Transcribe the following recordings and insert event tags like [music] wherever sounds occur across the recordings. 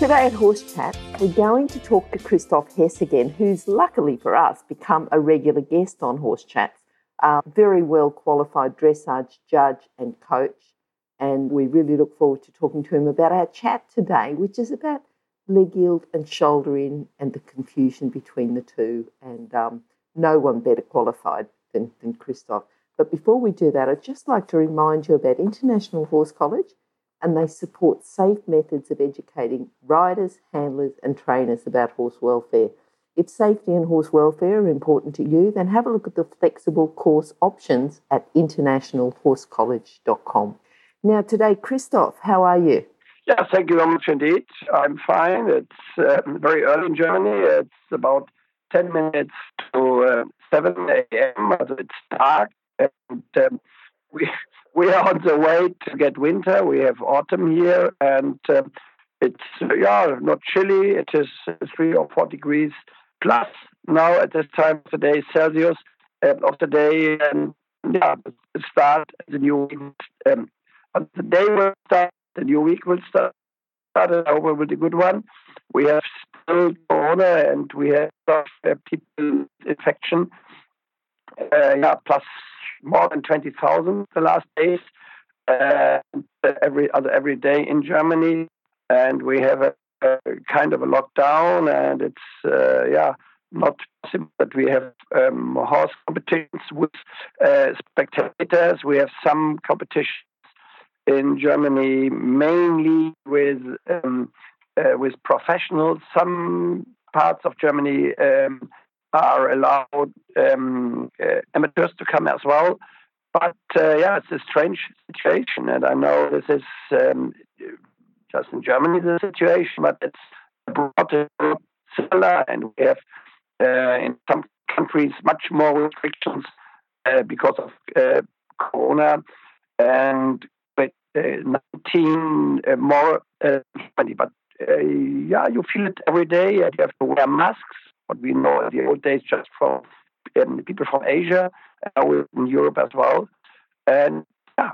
Today at Horse Chat, we're going to talk to Christoph Hess again, who's luckily for us become a regular guest on Horse Chats. A very well qualified dressage judge and coach, and we really look forward to talking to him about our chat today, which is about leg yield and shoulder in and the confusion between the two. And um, no one better qualified than, than Christoph. But before we do that, I'd just like to remind you about International Horse College, and they support safe methods of educating riders, handlers, and trainers about horse welfare. If safety and horse welfare are important to you, then have a look at the flexible course options at internationalhorsecollege.com. Now, today, Christoph, how are you? Yeah, thank you very much indeed. I'm fine. It's uh, very early in Germany. It's about 10 minutes to uh, 7 a.m. But it's dark. And um, we, [laughs] we are on the way to get winter. We have autumn here. And um, it's, uh, yeah, not chilly. It is 3 or 4 degrees plus now at this time of the day, Celsius uh, of the day. And yeah, start the new week. Um, the day will start the new week will start started over with a good one. We have still corona and we have uh, people infection. Uh, yeah, plus more than twenty thousand the last days. Uh, every other every day in Germany, and we have a, a kind of a lockdown, and it's uh, yeah not possible that we have um, horse competitions with uh, spectators. We have some competitions in Germany, mainly with um, uh, with professionals. Some parts of Germany um, are allowed um, uh, amateurs to come as well. But uh, yeah, it's a strange situation, and I know this is um, just in Germany the situation, but it's abroad similar, and we have uh, in some countries much more restrictions uh, because of uh, Corona. And 19 uh, more uh, but yeah, you feel it every day. And you have to wear masks. What we know in the old days, just from um, people from Asia, in Europe as well. And yeah,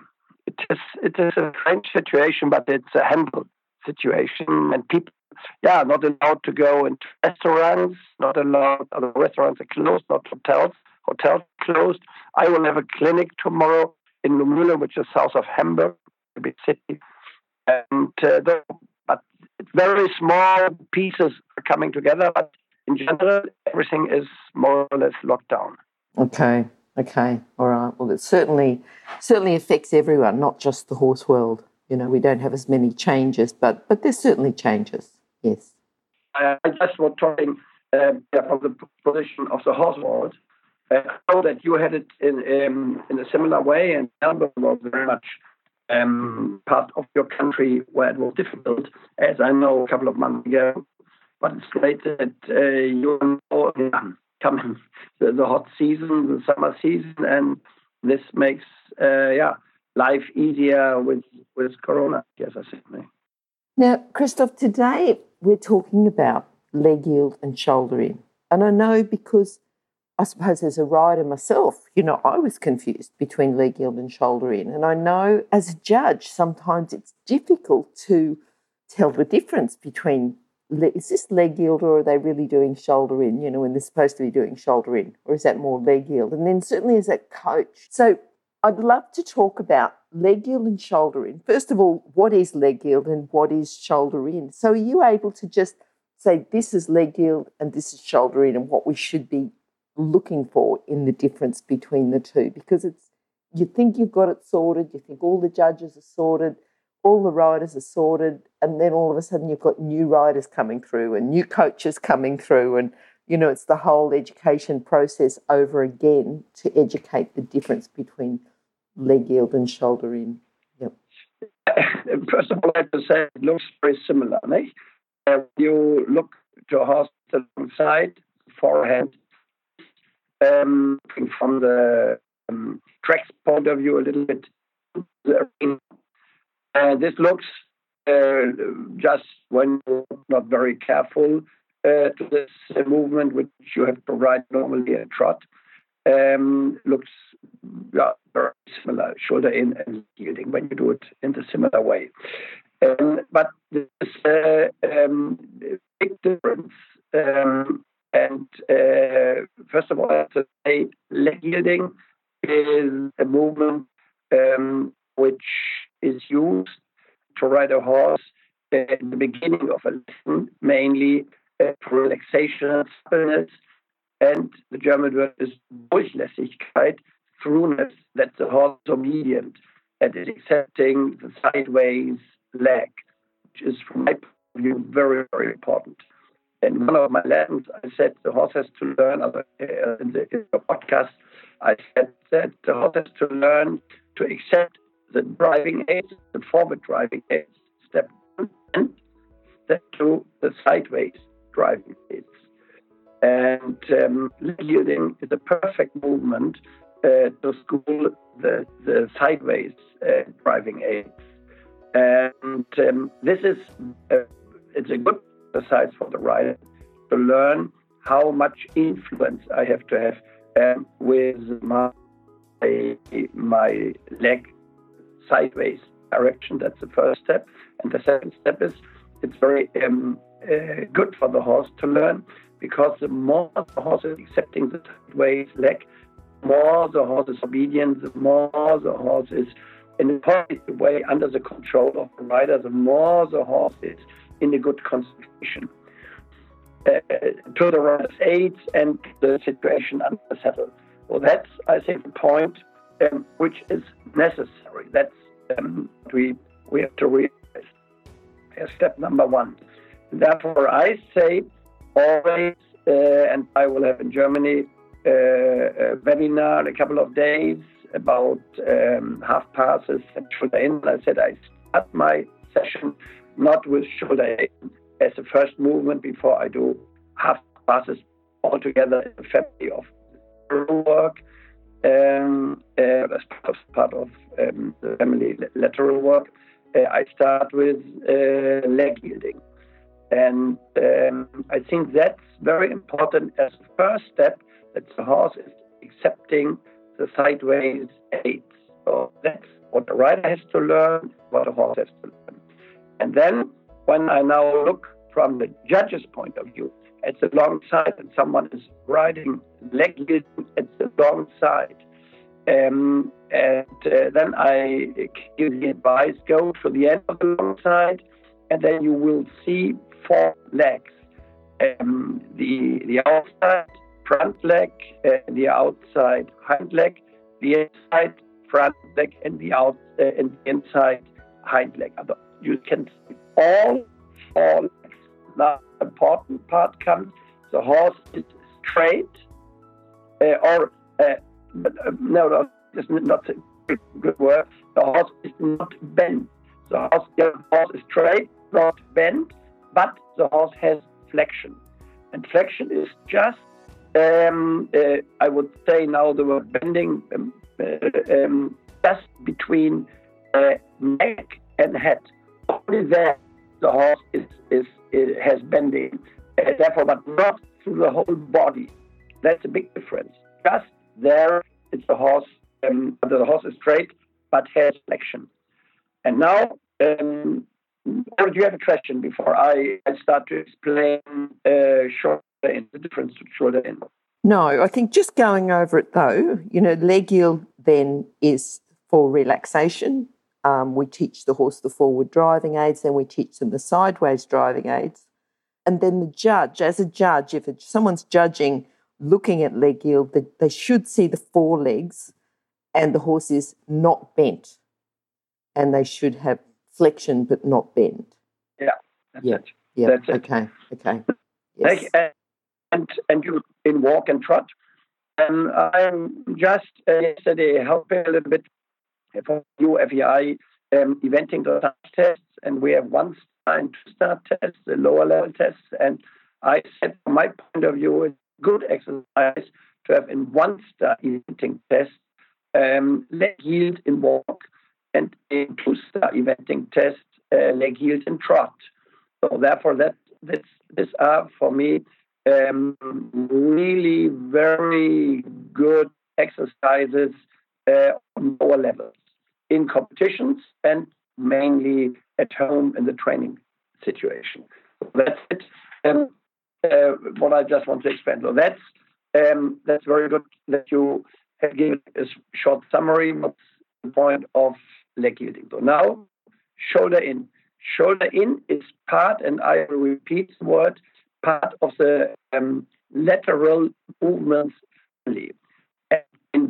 it is it is a strange situation, but it's a handled situation. And people, yeah, not allowed to go into restaurants. Not allowed. Other restaurants are closed. Not hotels. Hotels closed. I will have a clinic tomorrow in Luhmühlen, which is south of Hamburg a big city. And uh, the, but very small pieces are coming together. But in general, everything is more or less locked down. Okay. Okay. All right. Well, it certainly certainly affects everyone, not just the horse world. You know, we don't have as many changes, but but there's certainly changes. Yes. I just was talking uh, from the position of the horse world. I know that you had it in um, in a similar way, and Melbourne was very much um, part of your country where it was difficult, as I know a couple of months ago. But it's great that uh, you're coming the, the, hot season, the summer season, and this makes uh, yeah life easier with with Corona. Yes, I think. Now, Christoph, today we're talking about leg yield and shoulder in, and I know because I suppose as a rider myself, you know, I was confused between leg yield and shoulder in. And I know as a judge, sometimes it's difficult to tell the difference between is this leg yield or are they really doing shoulder in, you know, when they're supposed to be doing shoulder in, or is that more leg yield? And then certainly as a coach. So I'd love to talk about leg yield and shoulder in. First of all, what is leg yield and what is shoulder in? So are you able to just say this is leg yield and this is shoulder in and what we should be looking for in the difference between the two because it's you think you've got it sorted, you think all the judges are sorted, all the riders are sorted, and then all of a sudden you've got new riders coming through and new coaches coming through, and you know it's the whole education process over again to educate the difference between leg yield and shoulder in. Yep. First of all, I have to say it looks very similar. Uh, you look to a horse alongside, forehand, um, from the um, tracks point of view a little bit. Uh, this looks uh, just when you're not very careful uh, to this movement, which you have to ride normally a trot. Um, looks yeah, very similar, shoulder in and yielding when you do it in the similar way. Um, but there's a uh, um, big difference. Um, and uh, first of all, I to say leg yielding is a movement um, which is used to ride a horse at the beginning of a lesson, mainly uh, for relaxation suppleness. And the German word is Durchlässigkeit, throughness, that the horse is obedient and is accepting the sideways leg, which is, from my point of view, very, very important. In one of my lessons, I said the horse has to learn, uh, in, the, in the podcast, I said that the horse has to learn to accept the driving aids, the forward driving aids, step one, and step two, the sideways driving aids. And um, yielding is a perfect movement uh, to school the, the sideways uh, driving aids. And um, this is a, it's a good exercise for the rider to learn how much influence I have to have um, with my my leg sideways direction. That's the first step. And the second step is it's very um, uh, good for the horse to learn because the more the horse is accepting the sideways leg, more the horse is obedient, the more the horse is in a positive way under the control of the rider, the more the horse is in a good concentration. Uh, to the rider's aids and the situation under the saddle. Well, that's, I think, the point um, which is necessary. That's um, we we have to realize step number one. Therefore, I say always, uh, and I will have in Germany uh, a webinar in a couple of days about um, half passes and shoulder in. I said I start my session not with shoulder in as a first movement before I do half passes altogether in a family of work um, uh, as part of, part of um, the family lateral work. Uh, I start with uh, leg yielding. And um, I think that's very important as a first step that the horse is accepting the sideways aids. So that's what the rider has to learn, what the horse has to learn. And then when I now look from the judge's point of view, at the long side and someone is riding leg yielding at the long side, um, and uh, then I give the advice go to the end of the long side, and then you will see four legs. Um, the the outside front leg, uh, the outside hind leg, the inside front leg, and the out uh, and the inside hind leg. You can see all four. Now, important part comes: the horse is straight, uh, or uh, uh, no, no, it's not a good word. The horse is not bent. The horse, the horse is straight, not bent, but the horse has flexion. And flexion is just, um, uh, I would say now the word bending, um, uh, um, just between uh, neck and head. Only there the horse is, is, is has bending, therefore, but not through the whole body. That's a big difference. Just there, it's the horse, um, the horse is straight, but has flexion. And now, um, do you have a question before I, I start to explain uh, shoulder in, the difference to shoulder in? No, I think just going over it though, you know, leg yield then is for relaxation. Um, we teach the horse the forward driving aids, then we teach them the sideways driving aids. And then the judge, as a judge, if someone's judging looking at leg yield, they, they should see the forelegs and the horse is not bent. And they should have flexion but not bend. Yeah. yeah. It. Yeah. That's okay. It. Okay. Yes. And and you in walk and trot. And I'm just uh, yesterday helping a little bit for you FEI um, eventing tests, and we have one star and two start tests, the lower level tests, and I said from my point of view, it's good exercise to have in one star eventing test um, leg yield in walk and in two star eventing test uh, leg yield in trot. So therefore, that this this are for me um, really very good exercises on lower levels in competitions and mainly at home in the training situation. That's it. Um, uh, what I just want to expand So that's um, that's very good that you have given a short summary. What's the point of leg yielding? So now, shoulder in. Shoulder in is part, and I repeat the word, part of the um, lateral movements family.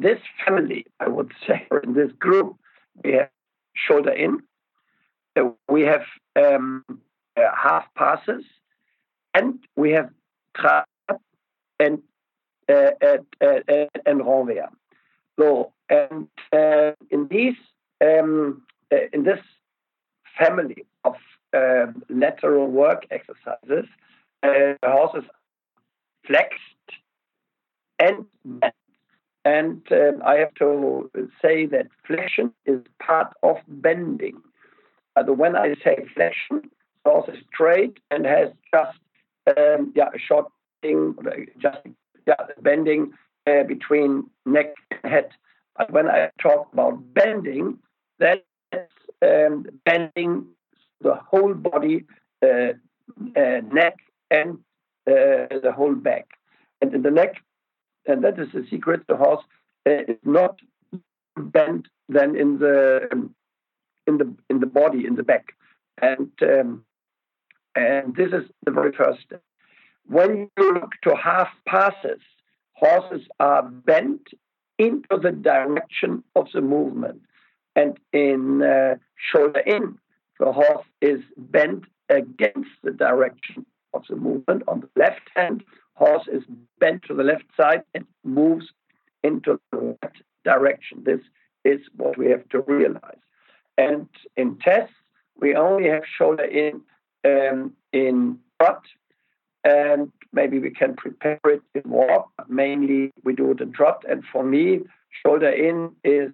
And in this family, I would say, or in this group, we have shoulder in, uh, we have um, uh, half passes, and we have trap and uh, and renvers. So, and uh, in these um, uh, in this family of uh, lateral work exercises, uh, the horses flexed and bent. And um, I have to say that flexion is part of bending. Uh, when I say flexion, horse is straight and has just um, yeah, a short thing, just yeah, bending uh, between neck and head. But when I talk about bending, that's um, bending the whole body, uh, uh, neck, and uh, the whole back. And in the neck, and that is the secret, the horse uh, is not bent than in the um, in the in the body in the back, and um, and this is the very first step. When you look to half passes, horses are bent into the direction of the movement. And in uh, shoulder in, the horse is bent against the direction of the movement. On the left hand, horse is bent to the left side and moves into the right direction. This is what we have to realize. And in tests, we only have shoulder in um, in trot and maybe we can prepare it in walk. Mainly, we do it in trot. And for me, shoulder in is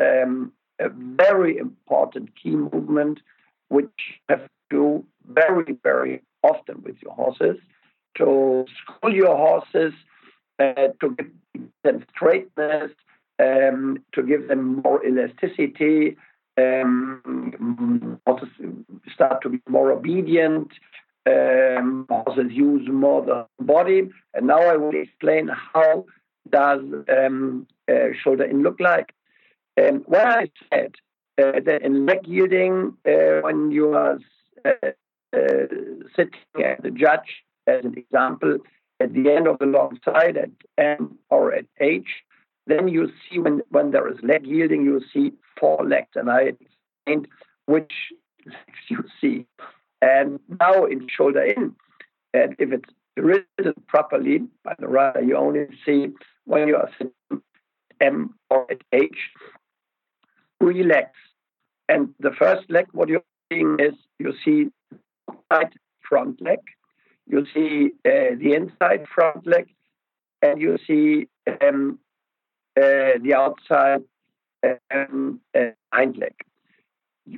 um, a very important key movement, which you have to do very, very often with your horses to school your horses, uh, to give them straightness, um, to give them more elasticity, um, also start to be more obedient, um, muscles use more the body. And now I will explain how does um, uh, shoulder in look like. Um, when I said uh, that in leg yielding, uh, when you are uh, uh, sitting as the judge, as an example, at the end of the long side at M or at H, then you see when, when there is leg yielding, you see four legs. And I explained which legs [laughs] you see. And now in shoulder in, and if it's written properly by the rider, you only see when you are sitting M or at H, three legs. And the first leg, what you're seeing is you see right front leg, you see uh, the inside front leg, and you see um, uh, the outside um, uh, hind leg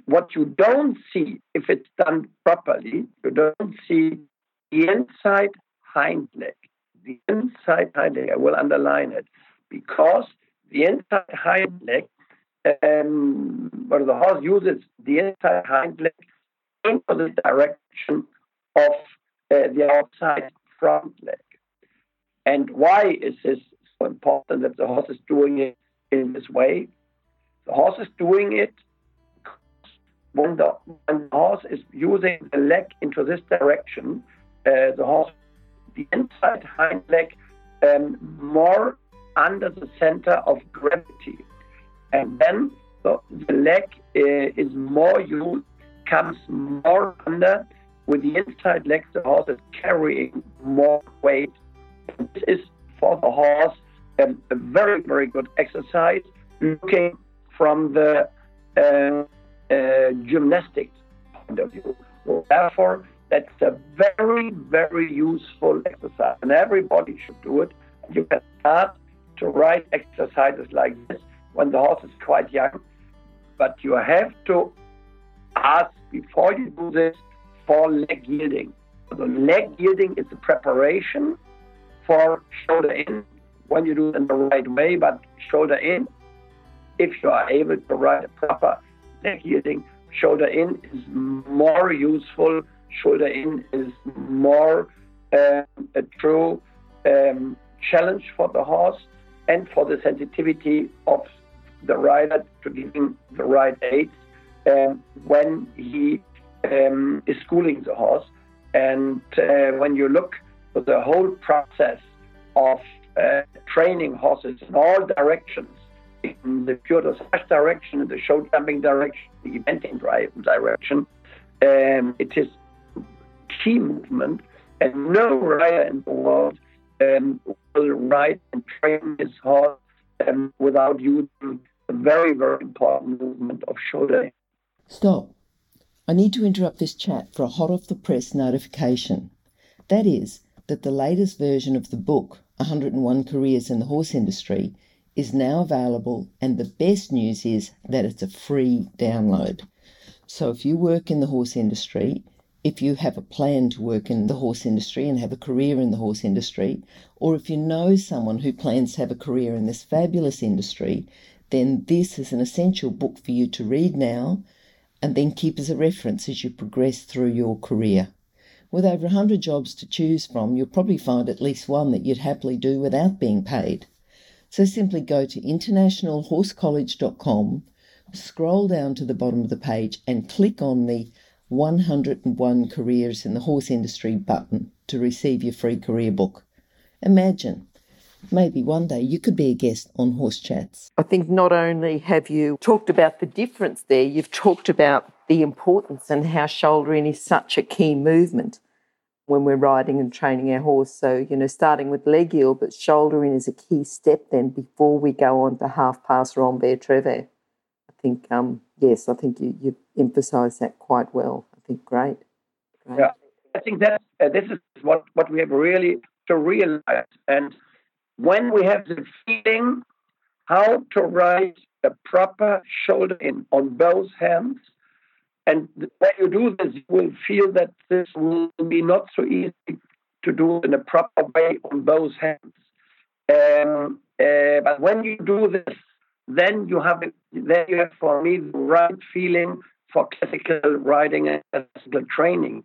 what you don't see, if it's done properly, you don't see the inside hind leg. The inside hind leg, I will underline it, because the inside hind leg, um, where the horse uses the inside hind leg into the direction of uh, the outside front leg. And why is this so important that the horse is doing it in this way? The horse is doing it when the, when the horse is using the leg into this direction, uh, the horse, the inside hind leg, um, more under the center of gravity. And then the, the leg uh, is more used, comes more under. With the inside leg, the horse is carrying more weight. This is for the horse um, a very, very good exercise looking from the uh, uh, gymnastic point of view. So therefore, that's a very, very useful exercise, and everybody should do it. You can start to ride exercises like this when the horse is quite young, but you have to ask before you do this for leg yielding. So leg yielding is the preparation for shoulder in when you do it in the right way, but shoulder in, if you are able to ride a proper leg yielding, shoulder in is more useful. Shoulder in is more uh, a true um, challenge for the horse and for the sensitivity of the rider to giving the right aids um, when he um, is schooling the horse. And uh, when you look at the whole process of uh, training horses in all directions, in the pure dressage direction, in the show jumping direction, the eventing direction, um, it is key movement, and no rider in the world um, will ride and train his horse um, without using a very, very important movement of shoulder. Stop. I need to interrupt this chat for a hot off the press notification. That is, that the latest version of the book, 101 Careers in the Horse Industry, is now available, and the best news is that it's a free download. So if you work in the horse industry, if you have a plan to work in the horse industry and have a career in the horse industry, or if you know someone who plans to have a career in this fabulous industry, then this is an essential book for you to read now and then keep as a reference as you progress through your career. With over 100 jobs to choose from, you'll probably find at least one that you'd happily do without being paid. So simply go to internationalhorsecollege.com, scroll down to the bottom of the page, and click on the 101 Careers in the Horse Industry button to receive your free career book. Imagine, maybe one day you could be a guest on Horse Chats. I think not only have you talked about the difference there, you've talked about the importance and how shoulder in is such a key movement when we're riding and training our horse. So, you know, starting with leg yield, but shoulder in is a key step then before we go on to half pass renvers travers. I think, um, yes, I think you, you emphasise that quite well. I think great. great. Yeah, I think that uh, this is what, what we have really to realize. And when we have the feeling how to ride the proper shoulder in on both hands, and when you do this, you will feel that this will be not so easy to do in a proper way on both hands. Um, uh, but when you do this, then you have then you have for me the right feeling for classical riding and classical training.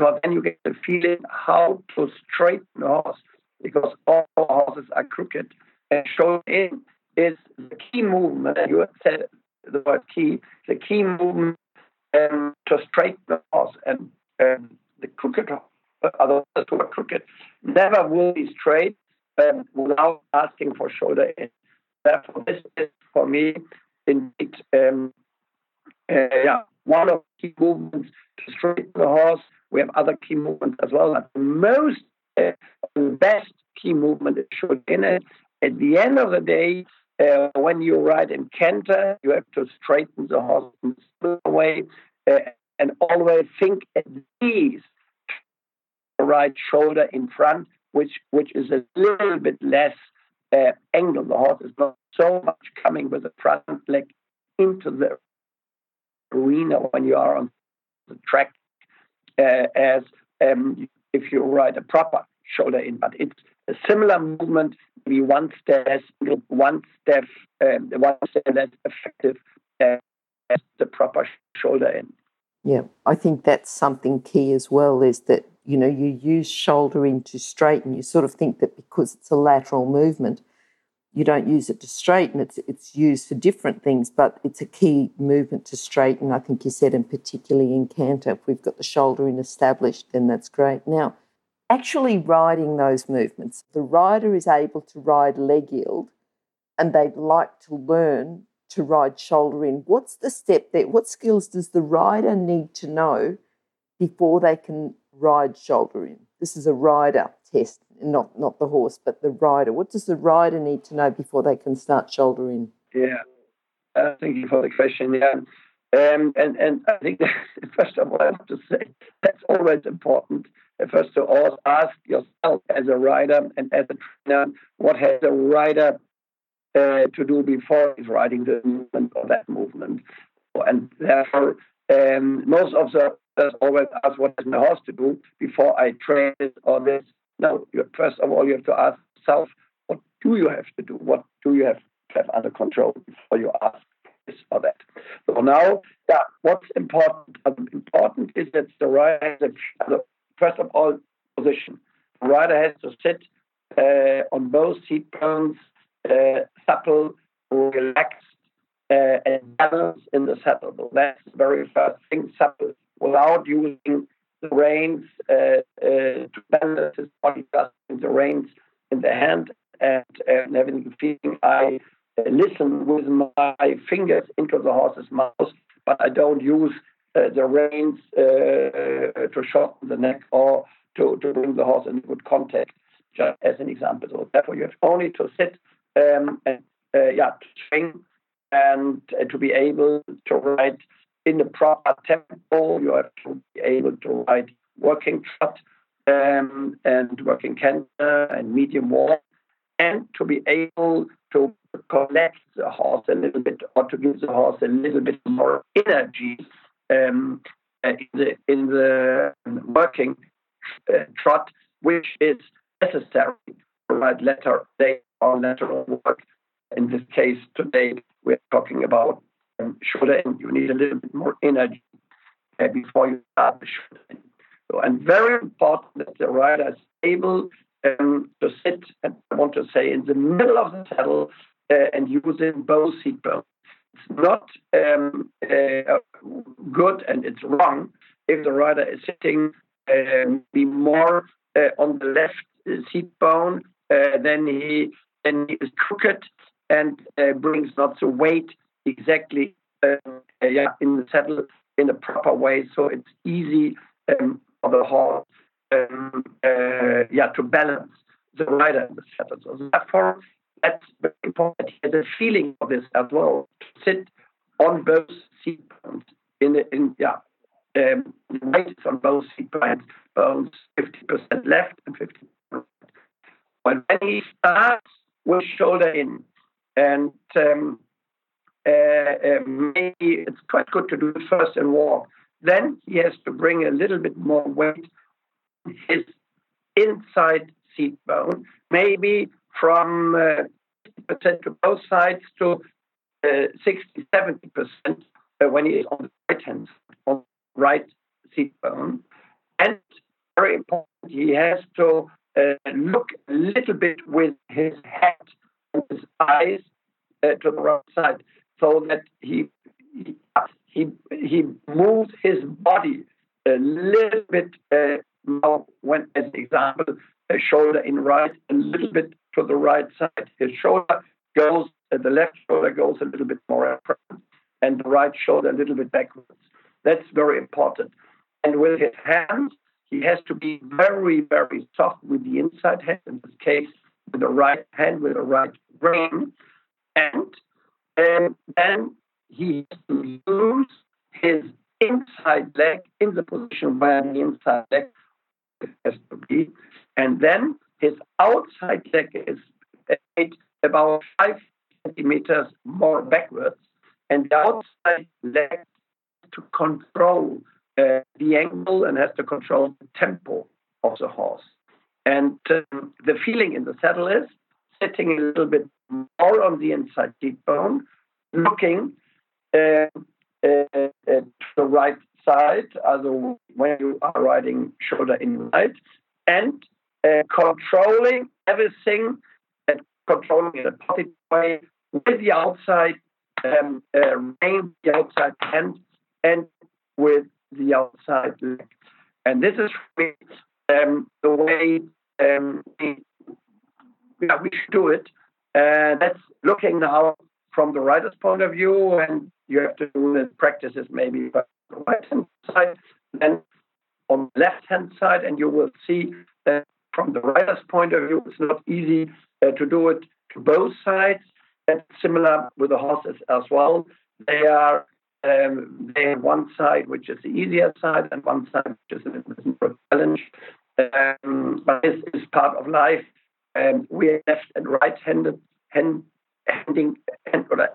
So then you get the feeling how to straighten a horse because all horses are crooked. And shoulder in is the key movement. You said the word key. The key movement um, to straighten the horse and um, the crooked other horses crooked never will be straight um, without asking for shoulder in. Therefore, this is for me indeed um, uh, yeah, one of the key movements to straighten the horse. We have other key movements as well. But the most uh, best key movement is shoulder in it. At the end of the day, uh, when you ride in canter, you have to straighten the horse in a way uh, and always think at least right shoulder in front, which which is a little bit less uh, angle. The horse is not so much coming with the front leg into the arena when you are on the track uh, as um, if you ride a proper shoulder in. But it's a similar movement, maybe one step one step, um, one step less effective as the proper shoulder in. Yeah, I think that's something key as well. Is that you know you use shoulder in to straighten. You sort of think that because it's a lateral movement, you don't use it to straighten. It's it's used for different things, but it's a key movement to straighten. I think you said, and particularly in canter, if we've got the shoulder in established, then that's great. Now, actually riding those movements, the rider is able to ride leg yield and they'd like to learn to ride shoulder in. What's the step there? What skills does the rider need to know before they can ride shoulder in? This is a rider test, not not the horse, but the rider. What does the rider need to know before they can start shoulder in? Yeah, uh, thank you for the question. Yeah, um, and and I think [laughs] first of all, I have to say that's always important first of all, ask yourself as a rider and as a trainer, what has a rider uh, to do before he's riding the movement or that movement. And therefore, um, most of the always ask what is my horse to do before I train it or this. No, you, first of all, you have to ask yourself, what do you have to do? What do you have to have under control before you ask this or that? So now, yeah, what's important? Um, important is that the rider has first of all, position. The rider has to sit uh, on both seat bones, uh, supple, relaxed, uh, and balanced in the saddle. That's the very first thing, supple, without using the reins uh, uh, to balance his body, just the reins in the hand and, and having the feeling I uh, listen with my fingers into the horse's mouth, but I don't use uh, the reins to shorten the neck or to, to bring the horse in good contact, just as an example. So therefore, you have only to sit um, and uh, yeah, swing and uh, to be able to ride in the proper tempo. You have to be able to ride working trot um, and working canter and medium walk, and to be able to collect the horse a little bit or to give the horse a little bit more energy um, in the in the working uh, trot, which is necessary to ride later day or lateral work. In this case, today we're talking about shoulder in. You need a little bit more energy uh, before you start the shoulder. So, and very important that the rider is able um, to sit, and I want to say, in the middle of the saddle uh, and using both seat bones. It's not um, uh, good and it's wrong if the rider is sitting um, be more uh, on the left seat bone, uh, then he then he is crooked and uh, brings not the weight exactly uh, yeah, in the saddle in a proper way, so it's easy um, for the horse um, uh, yeah to balance the rider in the saddle. So therefore, that's very important. He has a feeling of this as well. To sit on both seat bones in, the in yeah um, on both seat bones, bones 50% left and 50% right. When he starts with shoulder in, and um, maybe it's quite good to do it first and walk. Then he has to bring a little bit more weight his inside seat bone, maybe from uh, to both sides to uh, 60, 70 percent uh, when he is on the right hand on right seat bone. And very important, he has to uh, look a little bit with his head and his eyes uh, to the right side so that he, he, he moves his body a little bit uh, now when as an example a shoulder in right a little bit to the right side his shoulder goes uh, the left shoulder goes a little bit more up and the right shoulder a little bit backwards that's very important. And with his hands, he has to be very, very soft with the inside hand, in this case, with the right hand, with the right rein. And, and then he has to use his inside leg in the position where the inside leg has to be. And then his outside leg is about five centimeters more backwards. And the outside leg to control uh, the angle and has to control the tempo of the horse. And um, the feeling in the saddle is sitting a little bit more on the inside seat bone, looking uh, uh, to the right side, although when you are riding shoulder in right, and uh, controlling everything and controlling in a positive way with the outside um, uh, rein, the outside hand, and with the outside leg. And this is um, the way um, we, yeah, we should do it. And that's looking now from the rider's point of view, and you have to do the practices maybe on the right hand side, then on the left hand side, and you will see that from the rider's point of view, it's not easy uh, to do it to both sides. And similar with the horses as well. They are um, they have one side which is the easier side and one side which is a challenge. Um, but this is part of life. Um, we left and right-handed, hand, handing and or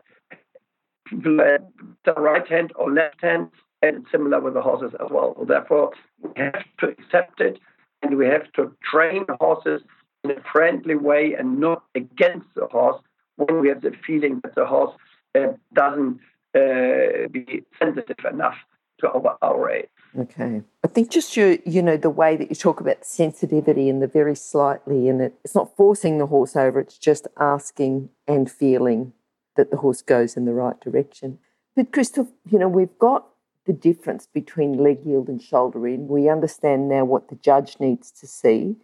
people uh, the right hand or left hand, and similar with the horses as well. Therefore, we have to accept it, and we have to train horses in a friendly way and not against the horse when we have the feeling that the horse uh, doesn't uh, be sensitive enough to our, our age. Okay. I think just your, you know, the way that you talk about sensitivity and the very slightly, and it, it's not forcing the horse over, it's just asking and feeling that the horse goes in the right direction. But Christoph, you know, we've got the difference between leg yield and shoulder in. We understand now what the judge needs to see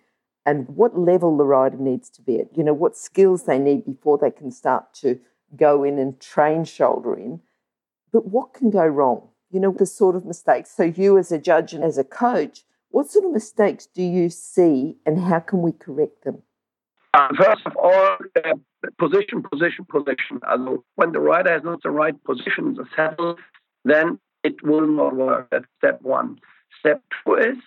and what level the rider needs to be at, you know, what skills they need before they can start to go in and train shoulder in. But what can go wrong? You know, the sort of mistakes. So, you as a judge and as a coach, what sort of mistakes do you see and how can we correct them? Uh, first of all, uh, position, position, position. When the rider has not the right position the saddle, then it will not work. That's step one. Step two is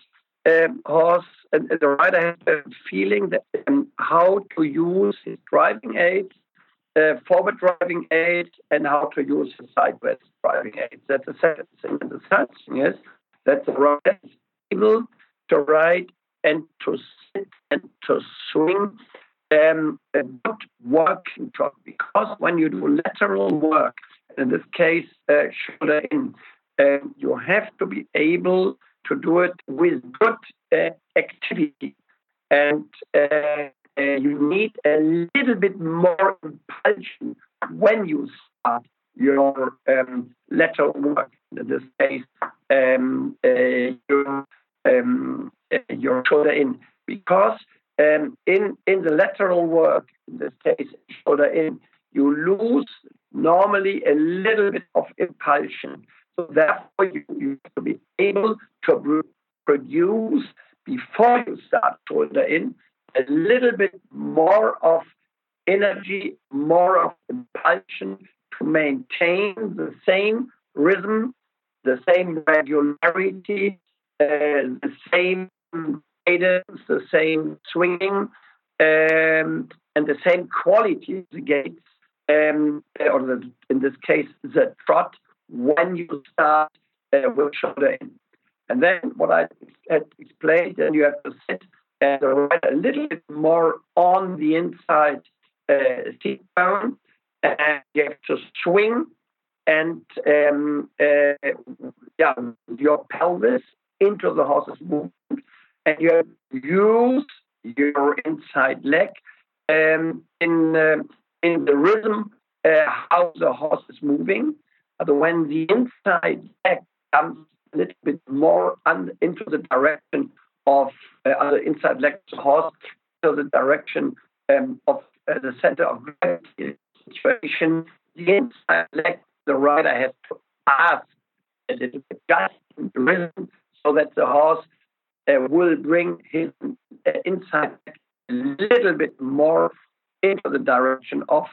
um, horse and the rider has a feeling that um, how to use his driving aids, uh, forward driving aid, and how to use the sideways driving aid. That's the second thing. And the third thing is that the rider is able to ride and to sit and to swing um, a good working job because when you do lateral work, in this case, uh, shoulder in, uh, you have to be able to do it with good uh, activity. And uh, uh, you need a little bit more impulsion when you start your um, lateral work. In this case, um, uh, your, um, uh, your shoulder in, because um, in in the lateral work, in this case, shoulder in, you lose normally a little bit of impulsion. So therefore, you, you have to be able to produce before you start shoulder in a little bit more of energy, more of impulsion to maintain the same rhythm, the same regularity, uh, the same cadence, the same swinging, um, and the same quality of the gaits, um, or the, in this case, the trot, when you start uh, with shoulder in. And then what I had explained, and you have to sit and ride a little bit more on the inside uh, seat bone, and you have to swing and um, uh, yeah, your pelvis into the horse's movement, and you use your inside leg um, in uh, in the rhythm uh, how the horse is moving. But when the inside leg comes a little bit more un- into the direction of uh, other inside leg to horse, to the direction um, of uh, the center of gravity situation. The inside leg, the rider has to ask a little bit just the rhythm so that the horse uh, will bring his uh, inside a little bit more into the direction of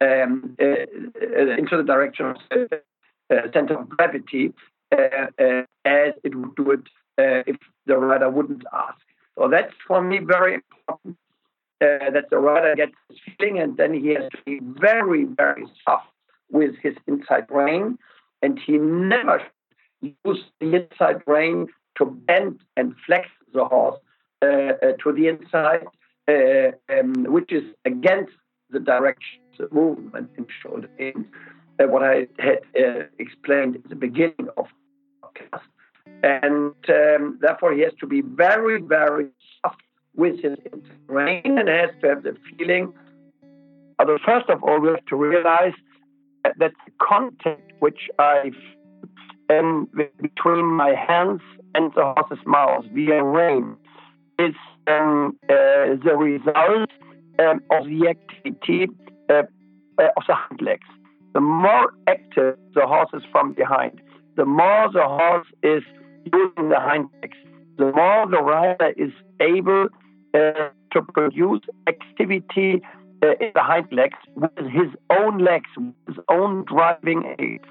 um, uh, uh, into the direction of center of gravity uh, uh, as it would do it uh, if the rider wouldn't ask. So that's for me very important that the rider gets his feeling and then he has to be very, very soft with his inside rein and he never use the inside rein to bend and flex the horse uh, uh, to the inside, uh, um, which is against the direction of movement in shoulder in. what I had explained at the beginning of the podcast. And um, therefore, he has to be very, very soft with his brain and has to have the feeling. Although, first of all, we have to realize that, the contact which I um, between my hands and the horse's mouth via rein is um, uh, the result um, of the activity uh, uh, of the hind legs. The more active the horse is from behind, the more the horse is using the hind legs, the more the rider is able uh, to produce activity uh, in the hind legs with his own legs, his own driving aids.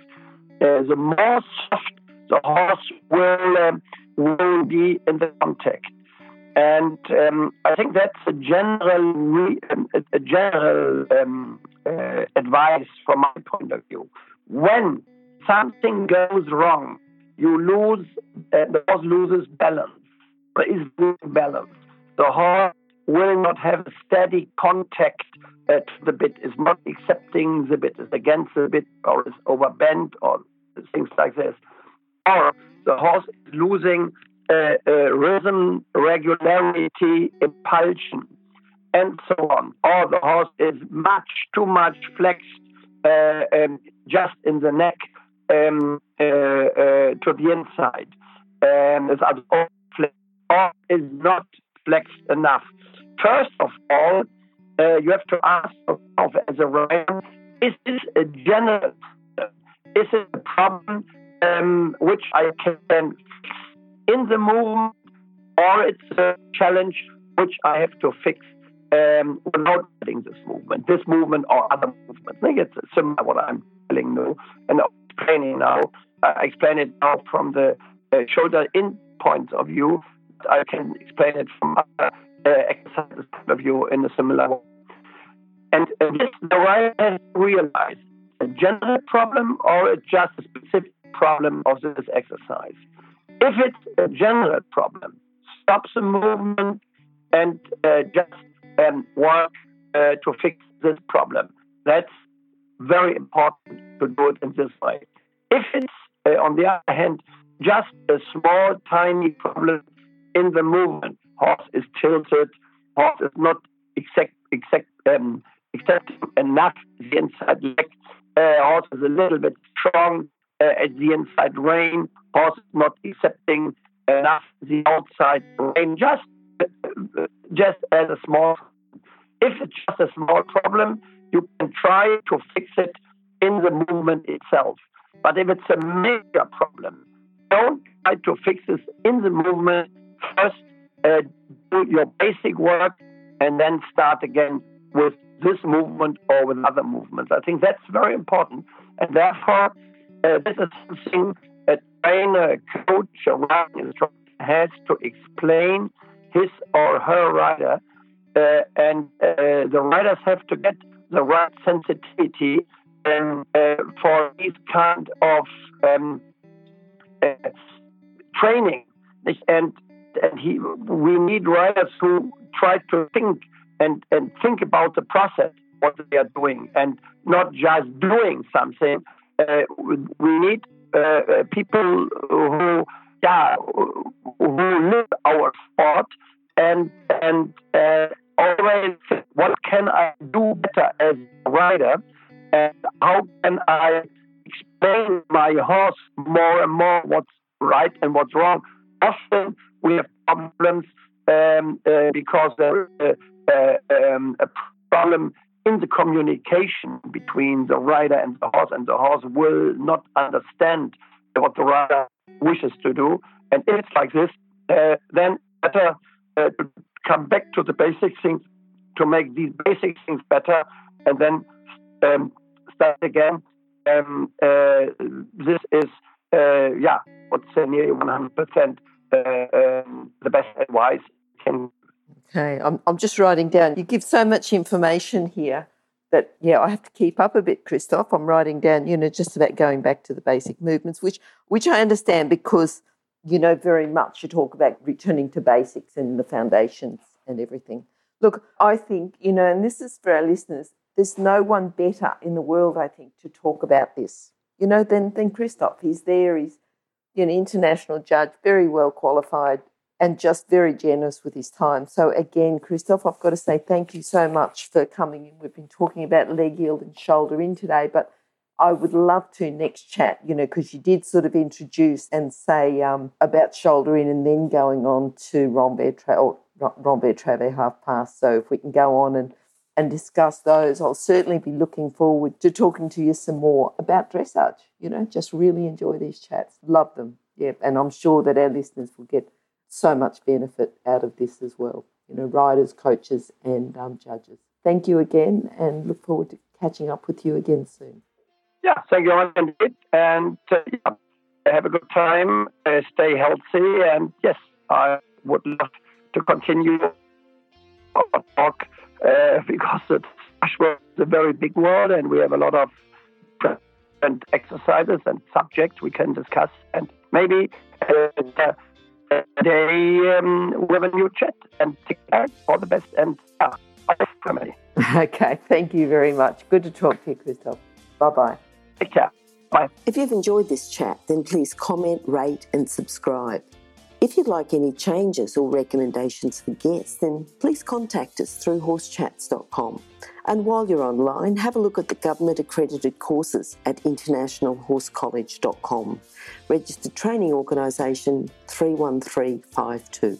Uh, the more soft the horse will um, will be in the contact. And um, I think that's a general, re- um, a general um, uh, advice from my point of view. When something goes wrong, you lose, uh, the horse loses balance. There is no balance. The horse will not have a steady contact uh, to the bit, is not accepting the bit, is against the bit, or is overbent, or things like this. Or the horse is losing uh, uh, rhythm, regularity, impulsion, and so on. Or the horse is much too much flexed uh, um, just in the neck um, uh, uh, to the inside. Um, or is not flexed enough. First of all, uh, you have to ask yourself as a rider, is this a general Is it a problem um, which I can fix in the movement, or it's a challenge which I have to fix um, without getting this movement, this movement or other movements? I think it's similar what I'm telling you and explaining now. I explain it now from the uh, shoulder in point of view. I can explain it from other uh, exercises point of view in a similar way. And, and this the rider has a general problem or just a specific problem of this exercise. If it's a general problem, stop the movement and uh, just um, work uh, to fix this problem. That's very important to do it in this way. If it's, uh, on the other hand, just a small, tiny problem in the movement, horse is tilted, horse is not exact, exact, um, accepting enough the inside leg, uh, horse is a little bit strong uh, at the inside rein, horse is not accepting enough the outside rein, just, uh, just as a small if it's just a small problem, you can try to fix it in the movement itself. But if it's a major problem, don't try to fix this in the movement. First, uh, do your basic work and then start again with this movement or with other movements. I think that's very important. And therefore, uh, this is something a trainer, a coach, a instructor has to explain his or her rider. Uh, and uh, the riders have to get the right sensitivity um, uh, for these kind of um, uh, training. And and he, we need riders who try to think and, and think about the process, what they are doing, and not just doing something. Uh, we need uh, uh people who, yeah, who live our sport and and always what can I do better as a rider, and how can I explain my horse more and more what's right and what's wrong. Often we have problems um, uh, because there is um, a problem in the communication between the rider and the horse, and the horse will not understand what the rider wishes to do. And if it's like this, uh, then better uh, to come back to the basic things to make these basic things better, and then um, start again. Um, uh, this is, uh, yeah, what's nearly 100% uh, um, the best advice can. Okay, I'm, I'm just writing down. You give so much information here that, yeah, I have to keep up a bit, Christoph. I'm writing down, you know, just about going back to the basic movements, which, which I understand because, you know, very much you talk about returning to basics and the foundations and everything. Look, I think, you know, and this is for our listeners, there's no one better in the world, I think, to talk about this, you know, than, than Christoph. He's there, he's an international judge, very well qualified, and just very generous with his time. So, again, Christoph, I've got to say thank you so much for coming in. We've been talking about leg yield and shoulder in today, but I would love to next chat, you know, because you did sort of introduce and say um, about shoulder in and then going on to renvers Tra- or renvers Travers half pass. So, if we can go on and and discuss those. I'll certainly be looking forward to talking to you some more about dressage. You know, just really enjoy these chats. Love them. Yeah. And I'm sure that our listeners will get so much benefit out of this as well. You know, riders, coaches, and um, judges. Thank you again and look forward to catching up with you again soon. Yeah, thank you indeed. And uh, yeah, have a good time, uh, stay healthy. And yes, I would love to continue our talk uh, because it's a very big world and we have a lot of different exercises and subjects we can discuss. And maybe uh, they um, we have a new chat and take care. All the best and uh, family. [laughs] Okay, thank you very much. Good to talk to you, Christoph. Bye bye. Take care. Bye. If you've enjoyed this chat, then please comment, rate, and subscribe. If you'd like any changes or recommendations for guests, then please contact us through horsechats.com. And while you're online, have a look at the government accredited courses at internationalhorsecollege.com. Registered Training Organisation 31352.